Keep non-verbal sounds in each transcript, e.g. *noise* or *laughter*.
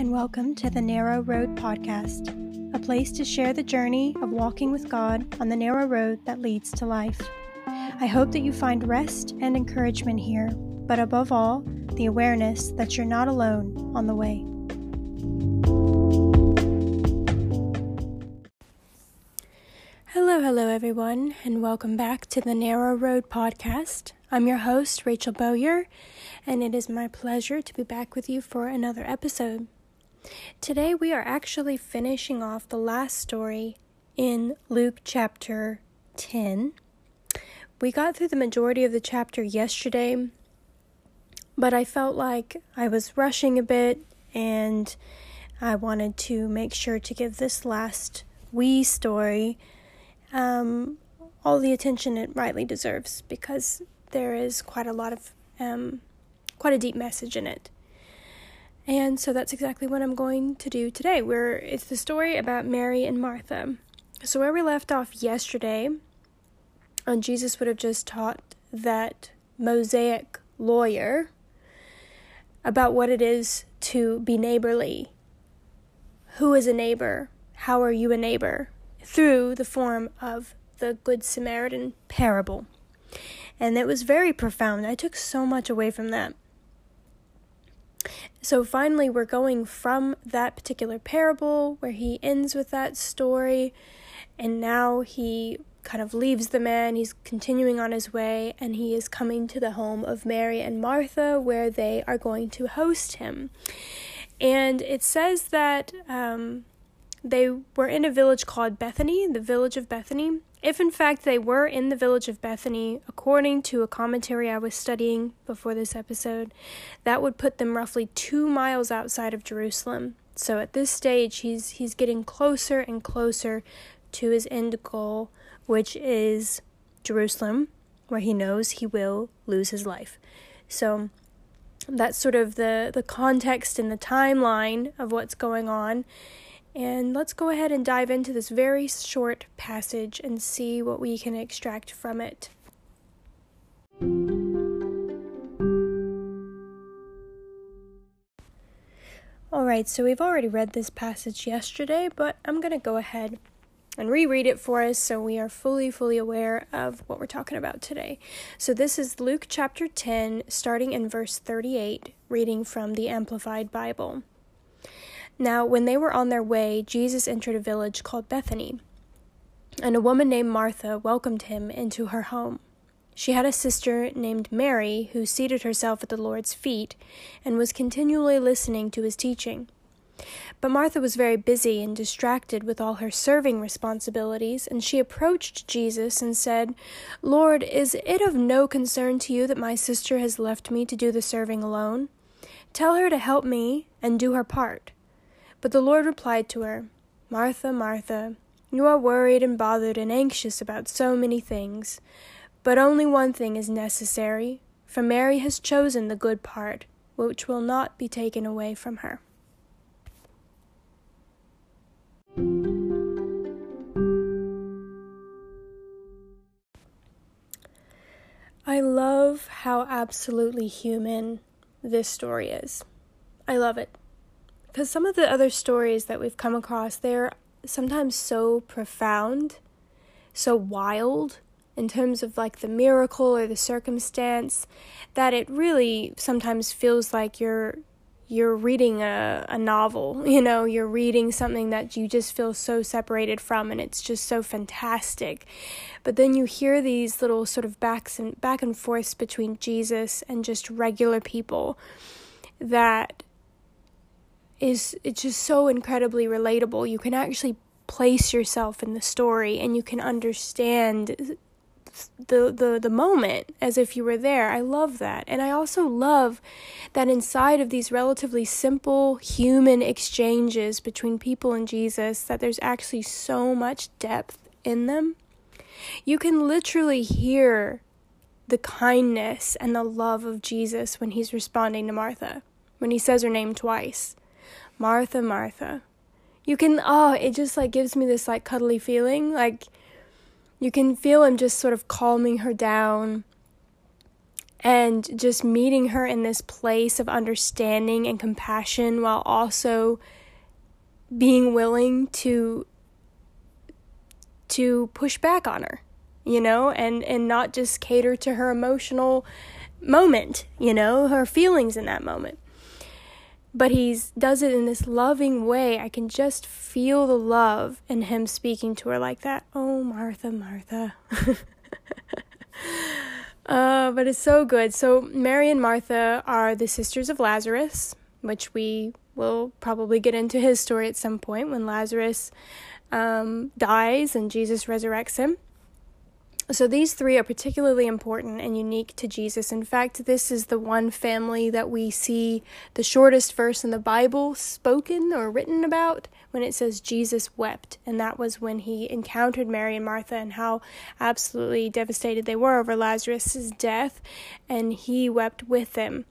and welcome to the Narrow Road Podcast, a place to share the journey of walking with God on the narrow road that leads to life. I hope that you find rest and encouragement here, but above all, the awareness that you're not alone on the way. Hello, hello, everyone, and welcome back to the Narrow Road Podcast. I'm your host, Rachel Bowyer, and it is my pleasure to be back with you for another episode. Today, we are actually finishing off the last story in Luke chapter 10. We got through the majority of the chapter yesterday, but I felt like I was rushing a bit and I wanted to make sure to give this last wee story um, all the attention it rightly deserves because there is quite a lot of, um, quite a deep message in it. And so that's exactly what I'm going to do today. Where it's the story about Mary and Martha. So where we left off yesterday, and uh, Jesus would have just taught that Mosaic lawyer about what it is to be neighborly. Who is a neighbor? How are you a neighbor? Through the form of the Good Samaritan parable and it was very profound. I took so much away from that. So finally, we're going from that particular parable where he ends with that story, and now he kind of leaves the man. He's continuing on his way, and he is coming to the home of Mary and Martha where they are going to host him. And it says that um, they were in a village called Bethany, the village of Bethany, if in fact they were in the village of Bethany, according to a commentary I was studying before this episode, that would put them roughly two miles outside of Jerusalem. So at this stage, he's he's getting closer and closer to his end goal, which is Jerusalem, where he knows he will lose his life. So that's sort of the the context and the timeline of what's going on. And let's go ahead and dive into this very short passage and see what we can extract from it. Alright, so we've already read this passage yesterday, but I'm going to go ahead and reread it for us so we are fully, fully aware of what we're talking about today. So this is Luke chapter 10, starting in verse 38, reading from the Amplified Bible. Now, when they were on their way, Jesus entered a village called Bethany, and a woman named Martha welcomed him into her home. She had a sister named Mary who seated herself at the Lord's feet and was continually listening to his teaching. But Martha was very busy and distracted with all her serving responsibilities, and she approached Jesus and said, Lord, is it of no concern to you that my sister has left me to do the serving alone? Tell her to help me and do her part. But the Lord replied to her, Martha, Martha, you are worried and bothered and anxious about so many things, but only one thing is necessary, for Mary has chosen the good part, which will not be taken away from her. I love how absolutely human this story is. I love it because some of the other stories that we've come across they're sometimes so profound so wild in terms of like the miracle or the circumstance that it really sometimes feels like you're you're reading a, a novel *laughs* you know? You're reading something that you just feel so separated from and it's just so fantastic. But then you hear these little sort of backs and back and forths between jesus and just regular people that is it's just so incredibly relatable. You can actually place yourself in the story and you can understand the the the moment as if you were there. I love that. And I also love that inside of these relatively simple human exchanges between people and Jesus that there's actually so much depth in them. You can literally hear the kindness and the love of Jesus when he's responding to Martha, when he says her name twice. Martha, Martha. You can, oh, it just like gives me this like cuddly feeling. Like you can feel him just sort of calming her down and just meeting her in this place of understanding and compassion while also being willing to to push back on her you know and and not just cater to her emotional moment you know her feelings in that moment but he does it in this loving way i can just feel the love in him speaking to her like that oh martha martha *laughs* Uh, but it's so good. So, Mary and Martha are the sisters of Lazarus, which we will probably get into his story at some point when Lazarus um, dies and Jesus resurrects him. So these three are particularly important and unique to Jesus. In fact, this is the one family that we see the shortest verse in the Bible spoken or written about when it says Jesus wept. And that was when he encountered Mary and Martha and how absolutely devastated they were over Lazarus' death, and he wept with them.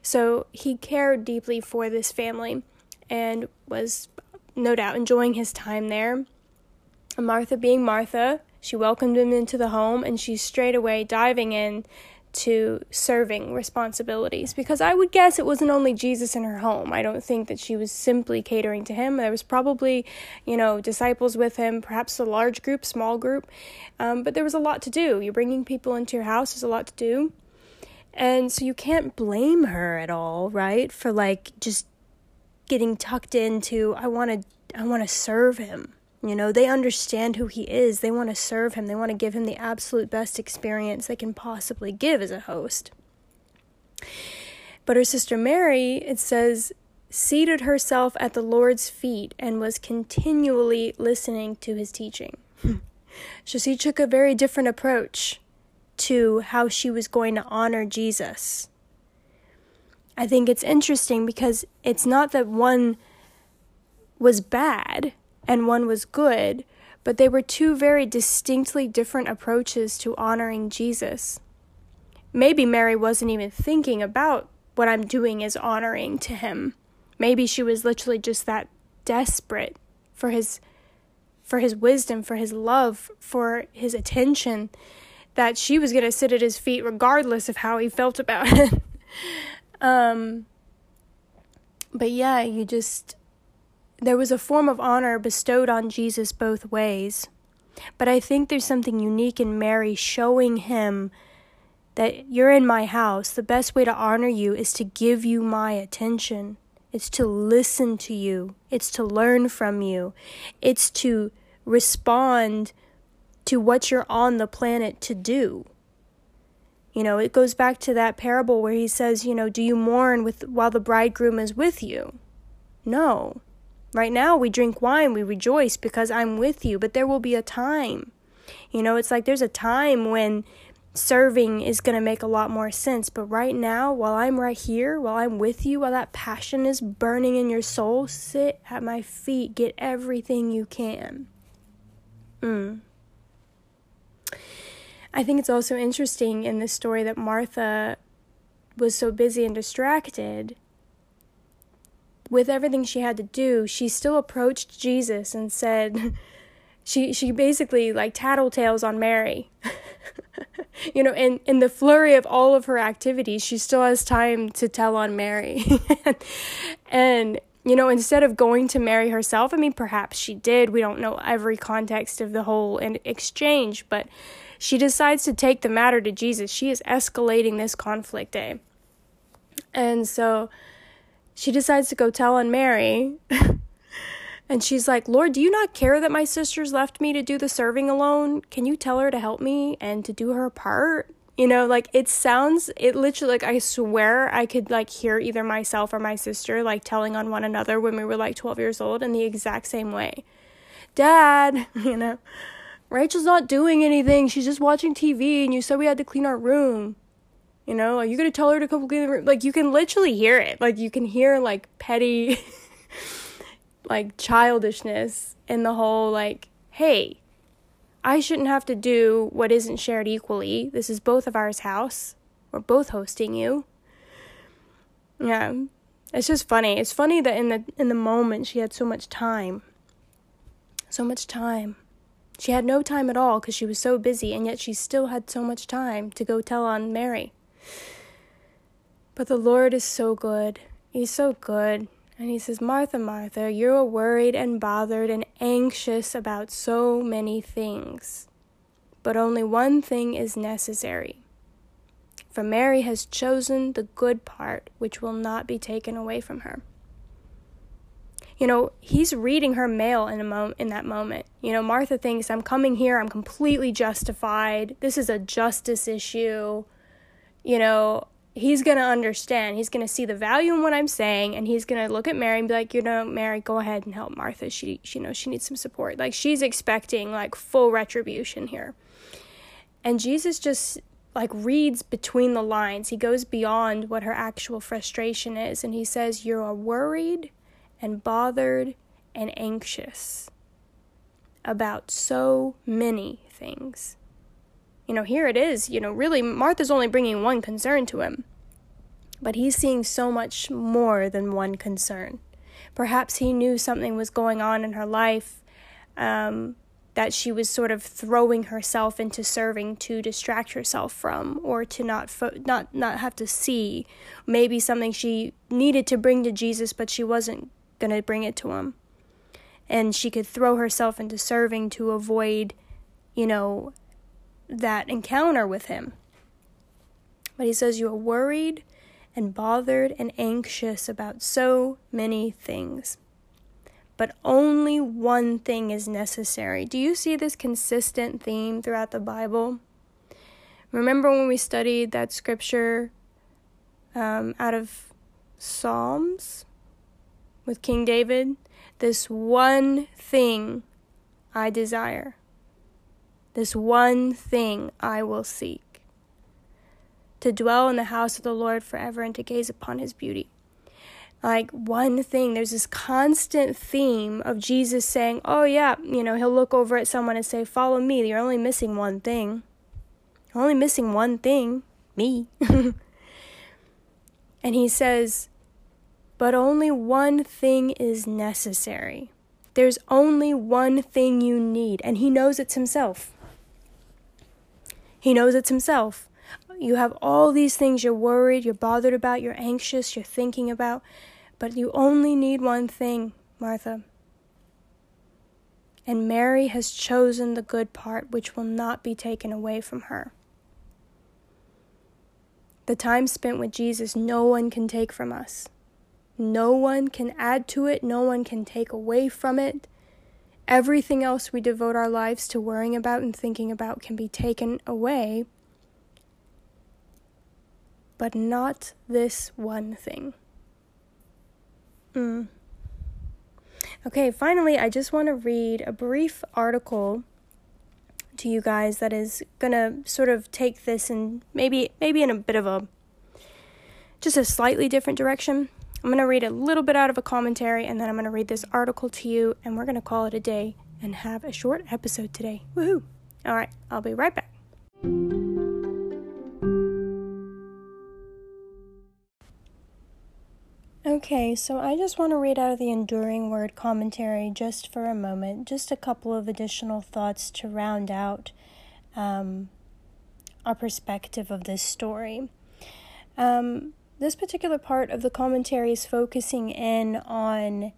So he cared deeply for this family and was no doubt enjoying his time there. Martha being Martha, she welcomed him into the home and she's straight away diving in to serving responsibilities because I would guess it wasn't only Jesus in her home. I don't think that she was simply catering to him. There was probably, you know, disciples with him, perhaps a large group, small group, um, but there was a lot to do. You're bringing people into your house, there's a lot to do. And so you can't blame her at all, right? For like just getting tucked into, I want to, I want to serve him. You know, they understand who he is. They want to serve him. They want to give him the absolute best experience they can possibly give as a host. But her sister Mary, it says, seated herself at the Lord's feet and was continually listening to his teaching. *laughs* so she took a very different approach to how she was going to honor Jesus. I think it's interesting because it's not that one was bad and one was good, but they were two very distinctly different approaches to honoring Jesus. Maybe Mary wasn't even thinking about what I'm doing is honoring to him. Maybe she was literally just that desperate for his for his wisdom, for his love, for his attention that she was going to sit at his feet regardless of how he felt about *laughs* it. um but yeah, you just there was a form of honor bestowed on Jesus both ways. But I think there's something unique in Mary showing him that you're in my house. The best way to honor you is to give you my attention. It's to listen to you. It's to learn from you. It's to respond to what you're on the planet to do. You know, it goes back to that parable where he says, you know, do you mourn with while the bridegroom is with you? No. Right now, we drink wine, we rejoice because I'm with you, but there will be a time. You know, it's like there's a time when serving is going to make a lot more sense. But right now, while I'm right here, while I'm with you, while that passion is burning in your soul, sit at my feet, get everything you can. Mm. I think it's also interesting in this story that Martha was so busy and distracted with everything she had to do, she still approached Jesus and said, *laughs* she she basically like tattletales on Mary. *laughs* you know, in in the flurry of all of her activities, she still has time to tell on Mary. *laughs* and you know, instead of going to Mary herself, I mean, perhaps she did. We don't know every context of the whole exchange, but she decides to take the matter to Jesus. She is escalating this conflict, eh? And so she decides to go tell on Mary. *laughs* and she's like, Lord, do you not care that my sisters left me to do the serving alone? Can you tell her to help me and to do her part? You know, like it sounds, it literally, like I swear I could like hear either myself or my sister like telling on one another when we were like 12 years old in the exact same way. Dad, *laughs* you know, Rachel's not doing anything. She's just watching TV and you said we had to clean our room. You know, like you gonna tell her to come clean the room. Like you can literally hear it. Like you can hear like petty, *laughs* like childishness in the whole like, hey, I shouldn't have to do what isn't shared equally. This is both of ours house. We're both hosting you. Yeah. It's just funny. It's funny that in the in the moment she had so much time. So much time. She had no time at all because she was so busy, and yet she still had so much time to go tell on Mary. But the Lord is so good. He's so good. And he says, Martha, Martha, you're worried and bothered and anxious about so many things. But only one thing is necessary. For Mary has chosen the good part, which will not be taken away from her. You know, he's reading her mail in a moment in that moment. You know, Martha thinks I'm coming here, I'm completely justified. This is a justice issue. You know, he's going to understand. He's going to see the value in what I'm saying and he's going to look at Mary and be like, "You know, Mary, go ahead and help Martha. She, she you know, she needs some support." Like she's expecting like full retribution here. And Jesus just like reads between the lines. He goes beyond what her actual frustration is and he says, "You are worried and bothered and anxious about so many things." You know, here it is, you know, really Martha's only bringing one concern to him. But he's seeing so much more than one concern. Perhaps he knew something was going on in her life um, that she was sort of throwing herself into serving to distract herself from or to not fo- not not have to see maybe something she needed to bring to Jesus but she wasn't going to bring it to him and she could throw herself into serving to avoid you know that encounter with him. But he says, You are worried and bothered and anxious about so many things. But only one thing is necessary. Do you see this consistent theme throughout the Bible? Remember when we studied that scripture um, out of Psalms with King David? This one thing I desire. This one thing I will seek to dwell in the house of the Lord forever and to gaze upon his beauty. Like one thing, there's this constant theme of Jesus saying, Oh, yeah, you know, he'll look over at someone and say, Follow me. You're only missing one thing. You're only missing one thing me. *laughs* and he says, But only one thing is necessary. There's only one thing you need, and he knows it's himself. He knows it's himself. You have all these things you're worried, you're bothered about, you're anxious, you're thinking about, but you only need one thing, Martha. And Mary has chosen the good part which will not be taken away from her. The time spent with Jesus, no one can take from us. No one can add to it, no one can take away from it. Everything else we devote our lives to worrying about and thinking about can be taken away, but not this one thing. Mm. Okay, finally, I just want to read a brief article to you guys that is going to sort of take this and maybe maybe in a bit of a just a slightly different direction. I'm going to read a little bit out of a commentary and then I'm going to read this article to you and we're going to call it a day and have a short episode today. Woohoo! All right, I'll be right back. Okay, so I just want to read out of the Enduring Word commentary just for a moment, just a couple of additional thoughts to round out um, our perspective of this story. Um, this particular part of the commentary is focusing in on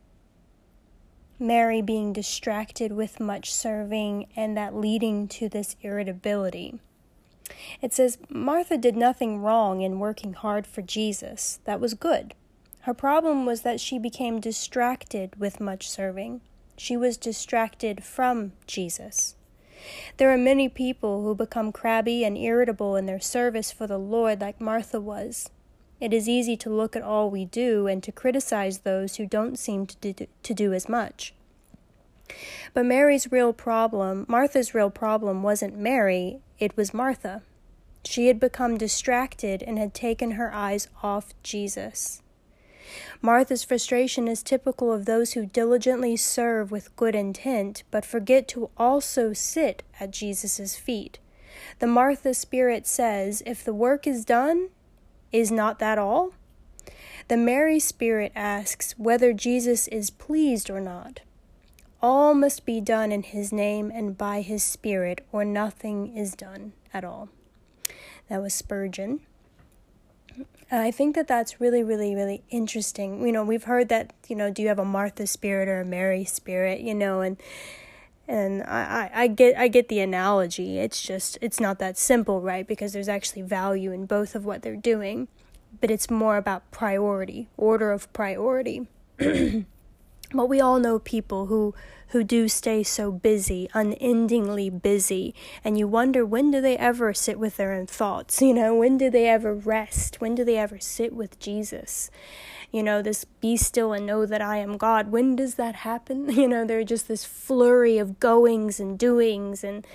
Mary being distracted with much serving and that leading to this irritability. It says Martha did nothing wrong in working hard for Jesus. That was good. Her problem was that she became distracted with much serving. She was distracted from Jesus. There are many people who become crabby and irritable in their service for the Lord, like Martha was. It is easy to look at all we do and to criticize those who don't seem to do, to do as much. But Mary's real problem, Martha's real problem, wasn't Mary, it was Martha. She had become distracted and had taken her eyes off Jesus. Martha's frustration is typical of those who diligently serve with good intent, but forget to also sit at Jesus' feet. The Martha spirit says, If the work is done, is not that all? The Mary Spirit asks whether Jesus is pleased or not. All must be done in His name and by His Spirit, or nothing is done at all. That was Spurgeon. I think that that's really, really, really interesting. You know, we've heard that, you know, do you have a Martha spirit or a Mary spirit, you know, and and I, I, I get I get the analogy. It's just it's not that simple, right? Because there's actually value in both of what they're doing. But it's more about priority, order of priority. *clears throat* but we all know people who who do stay so busy, unendingly busy, and you wonder when do they ever sit with their own thoughts? You know, when do they ever rest? When do they ever sit with Jesus? You know, this be still and know that I am God. When does that happen? *laughs* You know, they're just this flurry of goings and doings and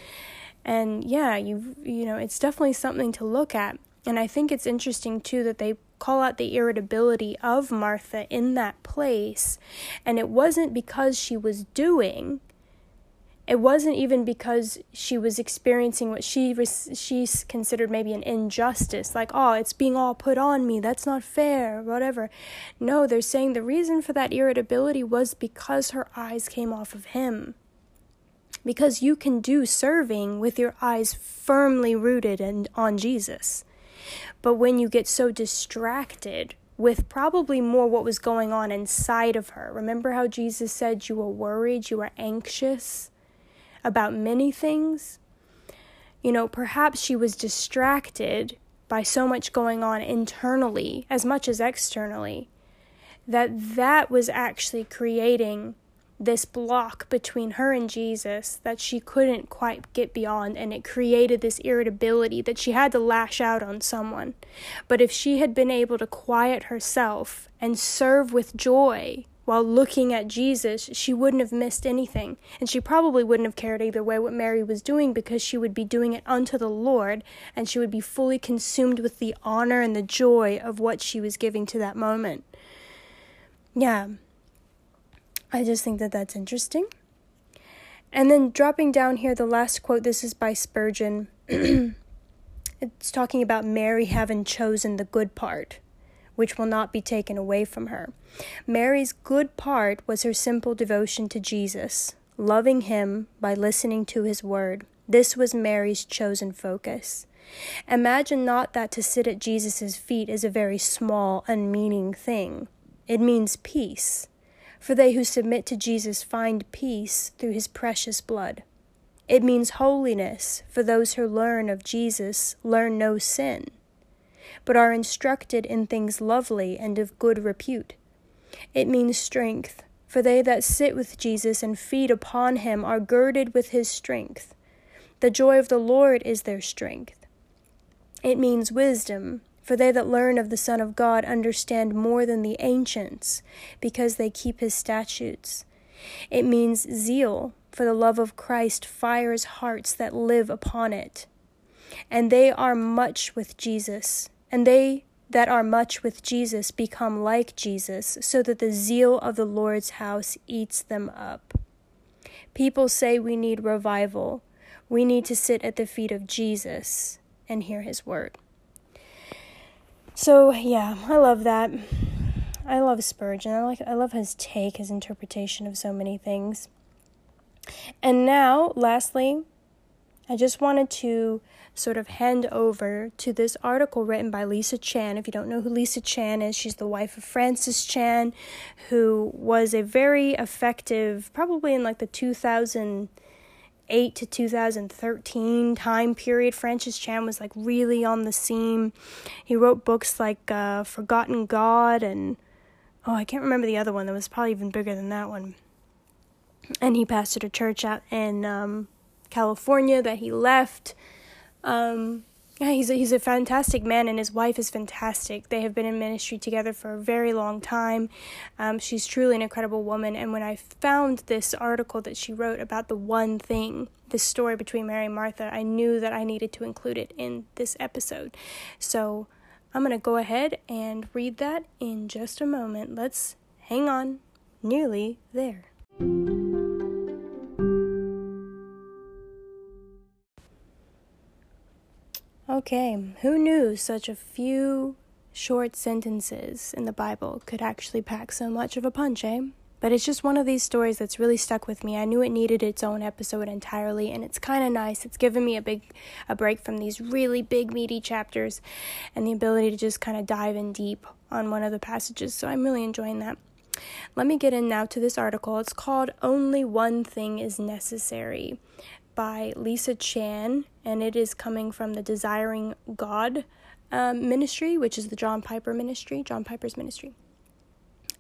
and yeah, you you know, it's definitely something to look at. And I think it's interesting too that they call out the irritability of Martha in that place. And it wasn't because she was doing, it wasn't even because she was experiencing what she was she considered maybe an injustice like oh it's being all put on me that's not fair whatever. No they're saying the reason for that irritability was because her eyes came off of him. Because you can do serving with your eyes firmly rooted and on Jesus. But when you get so distracted with probably more what was going on inside of her, remember how Jesus said you were worried, you were anxious about many things? You know, perhaps she was distracted by so much going on internally as much as externally that that was actually creating this block between her and Jesus that she couldn't quite get beyond, and it created this irritability that she had to lash out on someone. But if she had been able to quiet herself and serve with joy while looking at Jesus, she wouldn't have missed anything. And she probably wouldn't have cared either way what Mary was doing because she would be doing it unto the Lord and she would be fully consumed with the honor and the joy of what she was giving to that moment. Yeah. I just think that that's interesting. And then dropping down here, the last quote this is by Spurgeon. *clears throat* it's talking about Mary having chosen the good part, which will not be taken away from her. Mary's good part was her simple devotion to Jesus, loving him by listening to his word. This was Mary's chosen focus. Imagine not that to sit at Jesus' feet is a very small, unmeaning thing. It means peace for they who submit to Jesus find peace through his precious blood. It means holiness, for those who learn of Jesus learn no sin, but are instructed in things lovely and of good repute. It means strength, for they that sit with Jesus and feed upon him are girded with his strength. The joy of the Lord is their strength. It means wisdom, for they that learn of the Son of God understand more than the ancients, because they keep his statutes. It means zeal, for the love of Christ fires hearts that live upon it. And they are much with Jesus, and they that are much with Jesus become like Jesus, so that the zeal of the Lord's house eats them up. People say we need revival. We need to sit at the feet of Jesus and hear his word. So yeah, I love that. I love Spurgeon. I like I love his take, his interpretation of so many things. And now, lastly, I just wanted to sort of hand over to this article written by Lisa Chan. If you don't know who Lisa Chan is, she's the wife of Francis Chan, who was a very effective, probably in like the 2000- 2008 to 2013 time period, Francis Chan was like really on the scene. He wrote books like uh, Forgotten God and oh, I can't remember the other one that was probably even bigger than that one. And he pastored a church out in um, California that he left. Um, yeah, he's a, he's a fantastic man, and his wife is fantastic. They have been in ministry together for a very long time. Um, she's truly an incredible woman. And when I found this article that she wrote about the one thing, this story between Mary and Martha, I knew that I needed to include it in this episode. So I'm going to go ahead and read that in just a moment. Let's hang on, nearly there. Okay, who knew such a few short sentences in the Bible could actually pack so much of a punch, eh? But it's just one of these stories that's really stuck with me. I knew it needed its own episode entirely, and it's kind of nice. It's given me a big a break from these really big meaty chapters and the ability to just kind of dive in deep on one of the passages. So I'm really enjoying that. Let me get in now to this article. It's called Only One Thing is Necessary by Lisa Chan, and it is coming from the Desiring God um, ministry, which is the John Piper ministry, John Piper's ministry.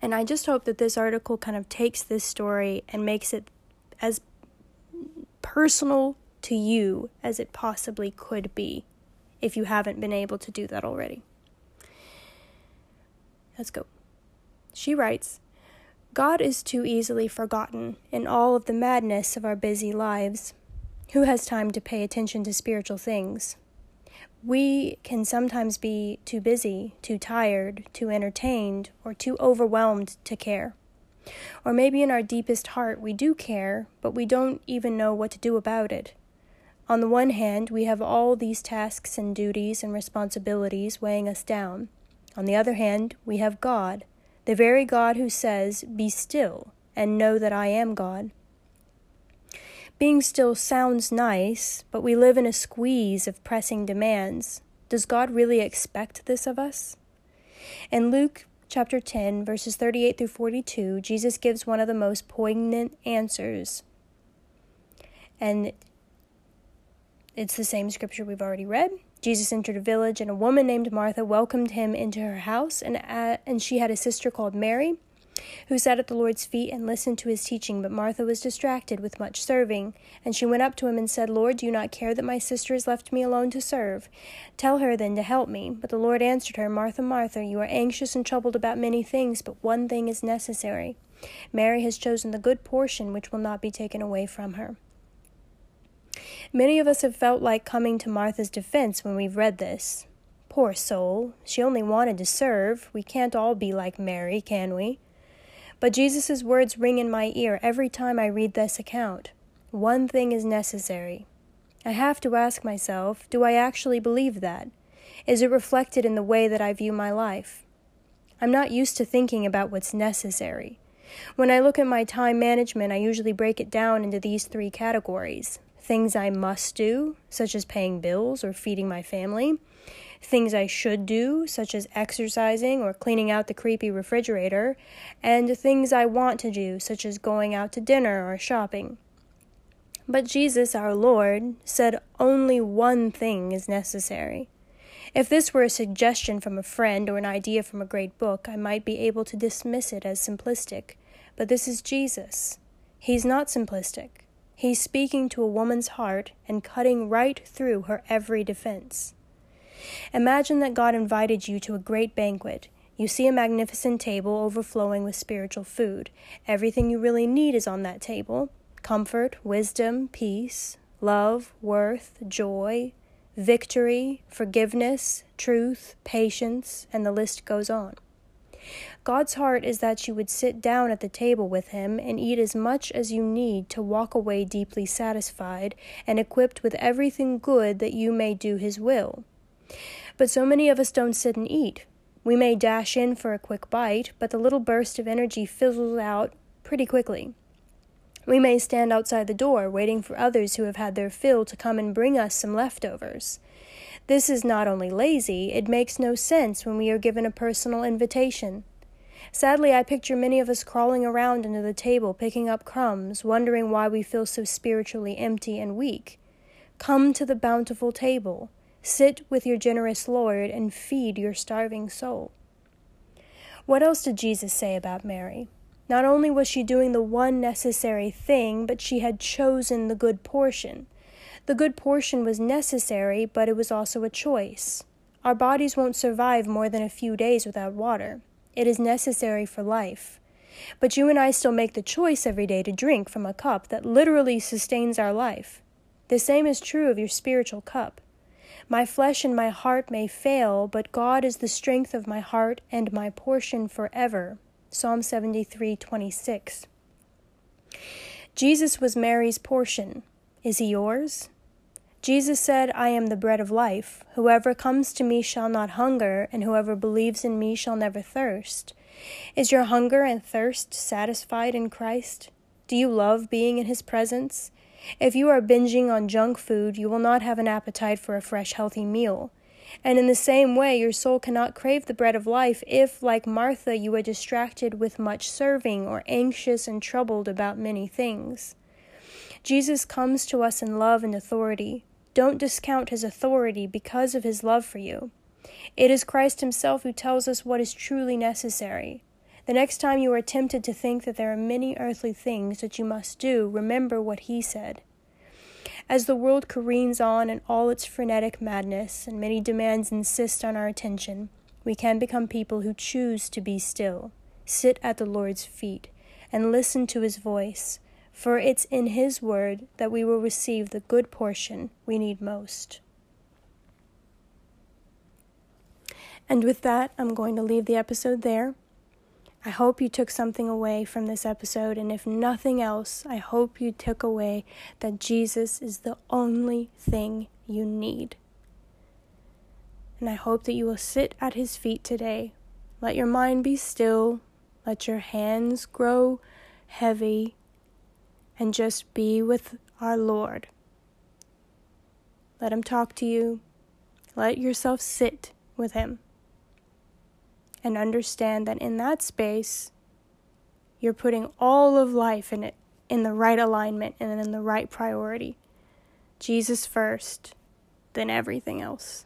And I just hope that this article kind of takes this story and makes it as personal to you as it possibly could be if you haven't been able to do that already. Let's go. She writes God is too easily forgotten in all of the madness of our busy lives. Who has time to pay attention to spiritual things? We can sometimes be too busy, too tired, too entertained, or too overwhelmed to care. Or maybe in our deepest heart we do care, but we don't even know what to do about it. On the one hand, we have all these tasks and duties and responsibilities weighing us down. On the other hand, we have God, the very God who says, Be still and know that I am God. Being still sounds nice, but we live in a squeeze of pressing demands. Does God really expect this of us? In Luke chapter 10, verses 38 through 42, Jesus gives one of the most poignant answers. And it's the same scripture we've already read. Jesus entered a village, and a woman named Martha welcomed him into her house, and, uh, and she had a sister called Mary who sat at the Lord's feet and listened to his teaching. But Martha was distracted with much serving. And she went up to him and said, Lord, do you not care that my sister has left me alone to serve? Tell her then to help me. But the Lord answered her, Martha, Martha, you are anxious and troubled about many things, but one thing is necessary. Mary has chosen the good portion which will not be taken away from her. Many of us have felt like coming to Martha's defense when we've read this. Poor soul, she only wanted to serve. We can't all be like Mary, can we? But Jesus' words ring in my ear every time I read this account. One thing is necessary. I have to ask myself do I actually believe that? Is it reflected in the way that I view my life? I'm not used to thinking about what's necessary. When I look at my time management, I usually break it down into these three categories things I must do, such as paying bills or feeding my family, things I should do, such as exercising or cleaning out the creepy refrigerator, and things I want to do, such as going out to dinner or shopping. But Jesus, our Lord, said only one thing is necessary. If this were a suggestion from a friend or an idea from a great book, I might be able to dismiss it as simplistic. But this is Jesus. He's not simplistic. He's speaking to a woman's heart and cutting right through her every defense. Imagine that God invited you to a great banquet. You see a magnificent table overflowing with spiritual food. Everything you really need is on that table comfort, wisdom, peace, love, worth, joy, victory, forgiveness, truth, patience, and the list goes on. God's heart is that you would sit down at the table with Him and eat as much as you need to walk away deeply satisfied and equipped with everything good that you may do His will. But so many of us don't sit and eat. We may dash in for a quick bite, but the little burst of energy fizzles out pretty quickly. We may stand outside the door waiting for others who have had their fill to come and bring us some leftovers. This is not only lazy, it makes no sense when we are given a personal invitation. Sadly, I picture many of us crawling around under the table, picking up crumbs, wondering why we feel so spiritually empty and weak. Come to the bountiful table. Sit with your generous Lord and feed your starving soul. What else did Jesus say about Mary? Not only was she doing the one necessary thing, but she had chosen the good portion. The good portion was necessary, but it was also a choice. Our bodies won't survive more than a few days without water. It is necessary for life. But you and I still make the choice every day to drink from a cup that literally sustains our life. The same is true of your spiritual cup. My flesh and my heart may fail, but God is the strength of my heart and my portion forever. Psalm 73:26. Jesus was Mary's portion. Is he yours? Jesus said, I am the bread of life. Whoever comes to me shall not hunger, and whoever believes in me shall never thirst. Is your hunger and thirst satisfied in Christ? Do you love being in His presence? If you are binging on junk food, you will not have an appetite for a fresh, healthy meal. And in the same way, your soul cannot crave the bread of life if, like Martha, you are distracted with much serving or anxious and troubled about many things. Jesus comes to us in love and authority. Don't discount his authority because of his love for you. It is Christ himself who tells us what is truly necessary. The next time you are tempted to think that there are many earthly things that you must do, remember what he said. As the world careens on in all its frenetic madness, and many demands insist on our attention, we can become people who choose to be still, sit at the Lord's feet, and listen to his voice, for it's in his word that we will receive the good portion we need most. And with that, I'm going to leave the episode there. I hope you took something away from this episode, and if nothing else, I hope you took away that Jesus is the only thing you need. And I hope that you will sit at his feet today. Let your mind be still, let your hands grow heavy, and just be with our Lord. Let him talk to you. Let yourself sit with him and understand that in that space, you're putting all of life in it in the right alignment and in the right priority. Jesus first, then everything else.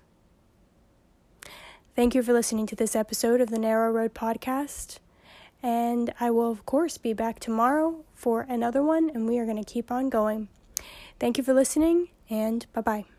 Thank you for listening to this episode of the Narrow Road Podcast. And I will, of course, be back tomorrow for another one, and we are going to keep on going. Thank you for listening, and bye bye.